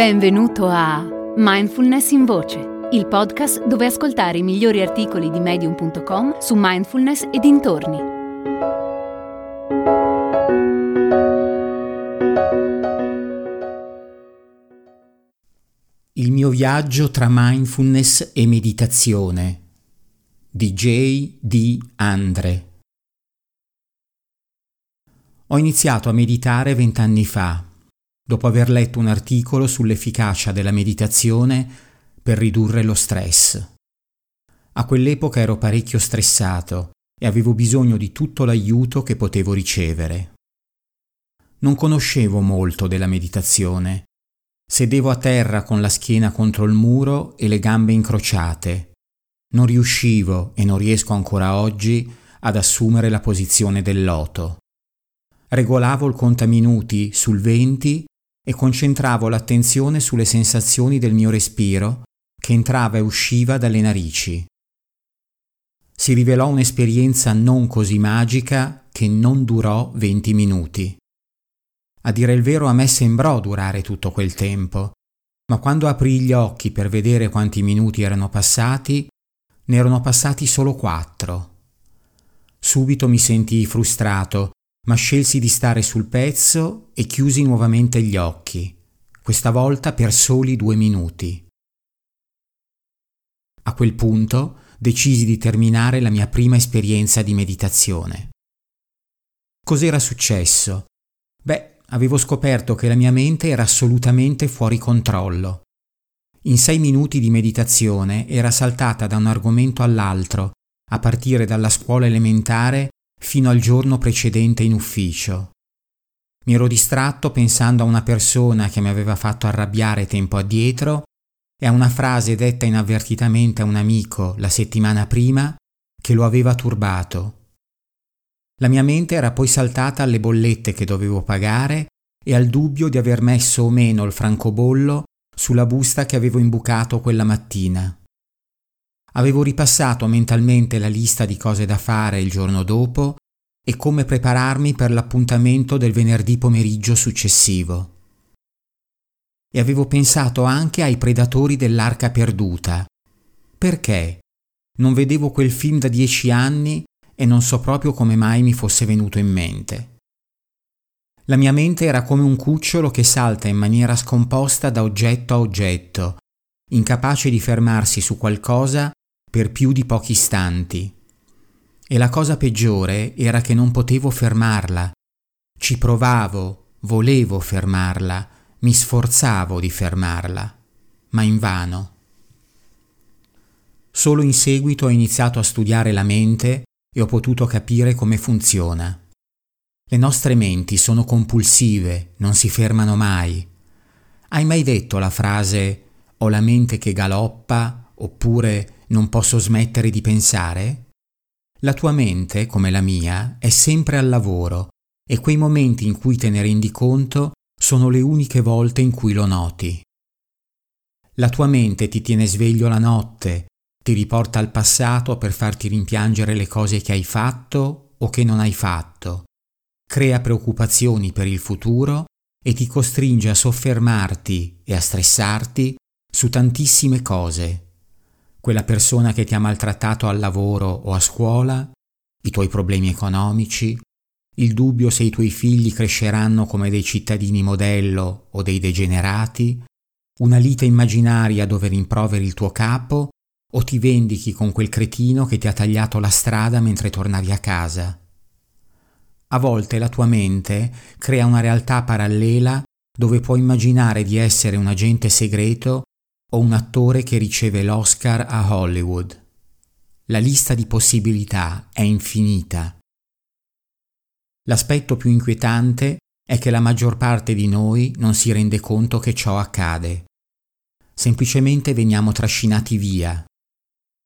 Benvenuto a Mindfulness in Voce, il podcast dove ascoltare i migliori articoli di medium.com su mindfulness e dintorni. Il mio viaggio tra mindfulness e meditazione di J. D. Andre. Ho iniziato a meditare vent'anni fa dopo aver letto un articolo sull'efficacia della meditazione per ridurre lo stress. A quell'epoca ero parecchio stressato e avevo bisogno di tutto l'aiuto che potevo ricevere. Non conoscevo molto della meditazione. Sedevo a terra con la schiena contro il muro e le gambe incrociate. Non riuscivo, e non riesco ancora oggi, ad assumere la posizione del loto. Regolavo il contaminuti sul 20 e concentravo l'attenzione sulle sensazioni del mio respiro che entrava e usciva dalle narici. Si rivelò un'esperienza non così magica che non durò 20 minuti. A dire il vero a me sembrò durare tutto quel tempo, ma quando aprì gli occhi per vedere quanti minuti erano passati, ne erano passati solo quattro. Subito mi sentii frustrato ma scelsi di stare sul pezzo e chiusi nuovamente gli occhi, questa volta per soli due minuti. A quel punto decisi di terminare la mia prima esperienza di meditazione. Cos'era successo? Beh, avevo scoperto che la mia mente era assolutamente fuori controllo. In sei minuti di meditazione era saltata da un argomento all'altro, a partire dalla scuola elementare fino al giorno precedente in ufficio. Mi ero distratto pensando a una persona che mi aveva fatto arrabbiare tempo addietro e a una frase detta inavvertitamente a un amico la settimana prima che lo aveva turbato. La mia mente era poi saltata alle bollette che dovevo pagare e al dubbio di aver messo o meno il francobollo sulla busta che avevo imbucato quella mattina. Avevo ripassato mentalmente la lista di cose da fare il giorno dopo e come prepararmi per l'appuntamento del venerdì pomeriggio successivo. E avevo pensato anche ai predatori dell'arca perduta. Perché? Non vedevo quel film da dieci anni e non so proprio come mai mi fosse venuto in mente. La mia mente era come un cucciolo che salta in maniera scomposta da oggetto a oggetto, incapace di fermarsi su qualcosa per più di pochi istanti. E la cosa peggiore era che non potevo fermarla. Ci provavo, volevo fermarla, mi sforzavo di fermarla, ma invano. Solo in seguito ho iniziato a studiare la mente e ho potuto capire come funziona. Le nostre menti sono compulsive, non si fermano mai. Hai mai detto la frase ho la mente che galoppa oppure non posso smettere di pensare? La tua mente, come la mia, è sempre al lavoro e quei momenti in cui te ne rendi conto sono le uniche volte in cui lo noti. La tua mente ti tiene sveglio la notte, ti riporta al passato per farti rimpiangere le cose che hai fatto o che non hai fatto, crea preoccupazioni per il futuro e ti costringe a soffermarti e a stressarti su tantissime cose quella persona che ti ha maltrattato al lavoro o a scuola, i tuoi problemi economici, il dubbio se i tuoi figli cresceranno come dei cittadini modello o dei degenerati, una lite immaginaria dove rimproveri il tuo capo o ti vendichi con quel cretino che ti ha tagliato la strada mentre tornavi a casa. A volte la tua mente crea una realtà parallela dove puoi immaginare di essere un agente segreto o un attore che riceve l'Oscar a Hollywood. La lista di possibilità è infinita. L'aspetto più inquietante è che la maggior parte di noi non si rende conto che ciò accade. Semplicemente veniamo trascinati via.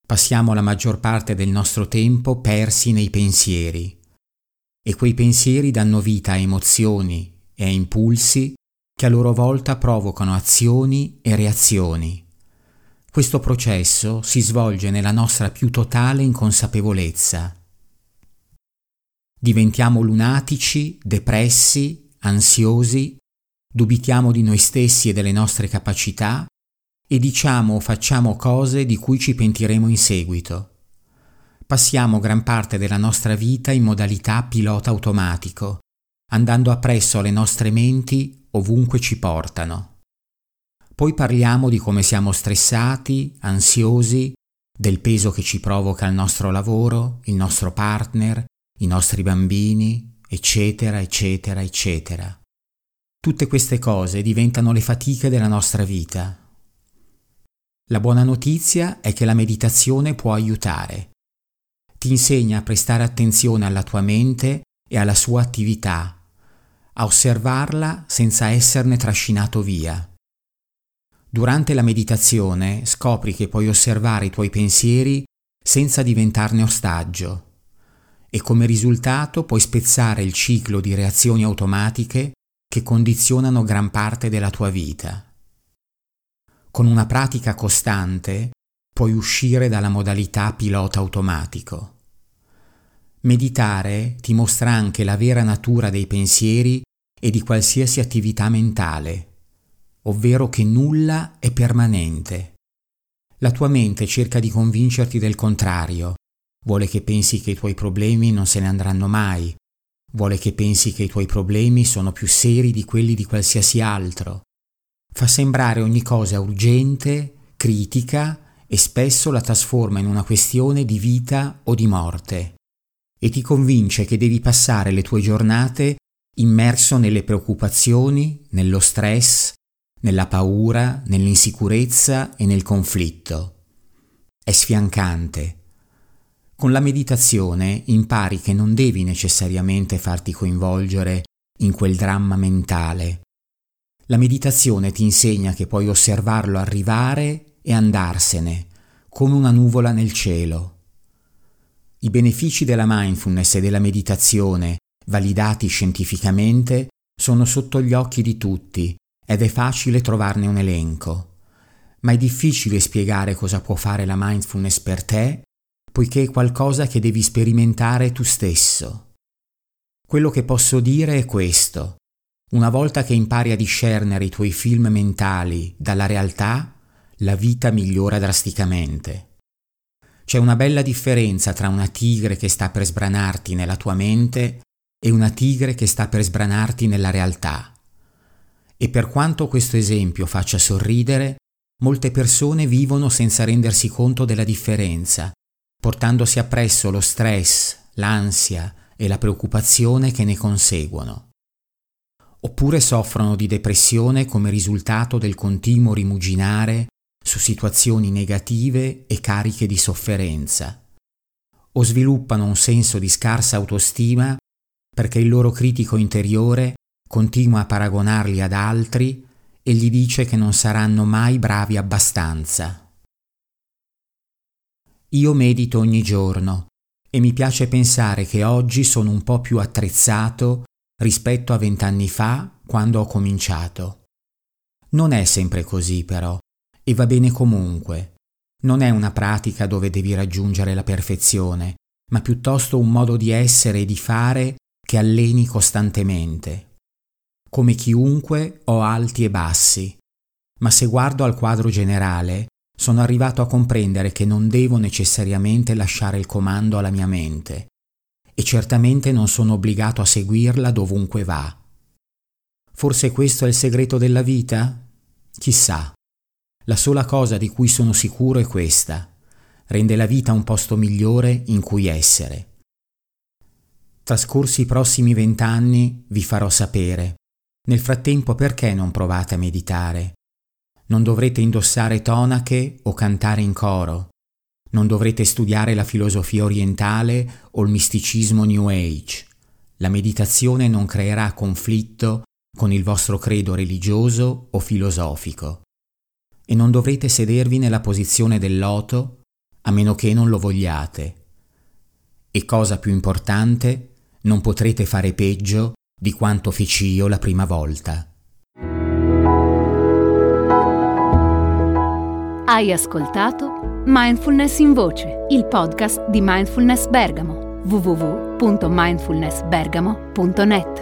Passiamo la maggior parte del nostro tempo persi nei pensieri. E quei pensieri danno vita a emozioni e a impulsi che a loro volta provocano azioni e reazioni. Questo processo si svolge nella nostra più totale inconsapevolezza. Diventiamo lunatici, depressi, ansiosi dubitiamo di noi stessi e delle nostre capacità e diciamo o facciamo cose di cui ci pentiremo in seguito. Passiamo gran parte della nostra vita in modalità pilota automatico, andando appresso alle nostre menti ovunque ci portano. Poi parliamo di come siamo stressati, ansiosi, del peso che ci provoca il nostro lavoro, il nostro partner, i nostri bambini, eccetera, eccetera, eccetera. Tutte queste cose diventano le fatiche della nostra vita. La buona notizia è che la meditazione può aiutare. Ti insegna a prestare attenzione alla tua mente e alla sua attività, a osservarla senza esserne trascinato via. Durante la meditazione scopri che puoi osservare i tuoi pensieri senza diventarne ostaggio e come risultato puoi spezzare il ciclo di reazioni automatiche che condizionano gran parte della tua vita. Con una pratica costante puoi uscire dalla modalità pilota automatico. Meditare ti mostra anche la vera natura dei pensieri e di qualsiasi attività mentale ovvero che nulla è permanente. La tua mente cerca di convincerti del contrario, vuole che pensi che i tuoi problemi non se ne andranno mai, vuole che pensi che i tuoi problemi sono più seri di quelli di qualsiasi altro. Fa sembrare ogni cosa urgente, critica e spesso la trasforma in una questione di vita o di morte e ti convince che devi passare le tue giornate immerso nelle preoccupazioni, nello stress, nella paura, nell'insicurezza e nel conflitto. È sfiancante. Con la meditazione impari che non devi necessariamente farti coinvolgere in quel dramma mentale. La meditazione ti insegna che puoi osservarlo arrivare e andarsene, come una nuvola nel cielo. I benefici della mindfulness e della meditazione, validati scientificamente, sono sotto gli occhi di tutti ed è facile trovarne un elenco, ma è difficile spiegare cosa può fare la mindfulness per te, poiché è qualcosa che devi sperimentare tu stesso. Quello che posso dire è questo. Una volta che impari a discernere i tuoi film mentali dalla realtà, la vita migliora drasticamente. C'è una bella differenza tra una tigre che sta per sbranarti nella tua mente e una tigre che sta per sbranarti nella realtà. E per quanto questo esempio faccia sorridere, molte persone vivono senza rendersi conto della differenza, portandosi appresso lo stress, l'ansia e la preoccupazione che ne conseguono. Oppure soffrono di depressione come risultato del continuo rimuginare su situazioni negative e cariche di sofferenza. O sviluppano un senso di scarsa autostima perché il loro critico interiore continua a paragonarli ad altri e gli dice che non saranno mai bravi abbastanza. Io medito ogni giorno e mi piace pensare che oggi sono un po' più attrezzato rispetto a vent'anni fa quando ho cominciato. Non è sempre così però, e va bene comunque. Non è una pratica dove devi raggiungere la perfezione, ma piuttosto un modo di essere e di fare che alleni costantemente. Come chiunque ho alti e bassi, ma se guardo al quadro generale sono arrivato a comprendere che non devo necessariamente lasciare il comando alla mia mente e certamente non sono obbligato a seguirla dovunque va. Forse questo è il segreto della vita? Chissà. La sola cosa di cui sono sicuro è questa. Rende la vita un posto migliore in cui essere. Trascorsi i prossimi vent'anni vi farò sapere nel frattempo perché non provate a meditare? Non dovrete indossare tonache o cantare in coro. Non dovrete studiare la filosofia orientale o il misticismo New Age. La meditazione non creerà conflitto con il vostro credo religioso o filosofico. E non dovrete sedervi nella posizione del loto a meno che non lo vogliate. E cosa più importante, non potrete fare peggio di quanto feci io la prima volta. Hai ascoltato Mindfulness in Voce, il podcast di Mindfulness Bergamo www.mindfulnessbergamo.net